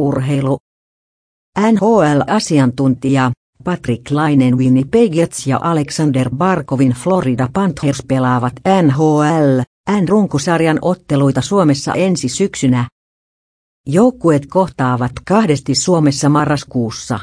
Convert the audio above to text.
Urheilu. NHL-asiantuntija Patrick Lainen Winnipeg Jets ja Alexander Barkovin Florida Panthers pelaavat NHL, N-runkosarjan otteluita Suomessa ensi syksynä. Joukkuet kohtaavat kahdesti Suomessa marraskuussa.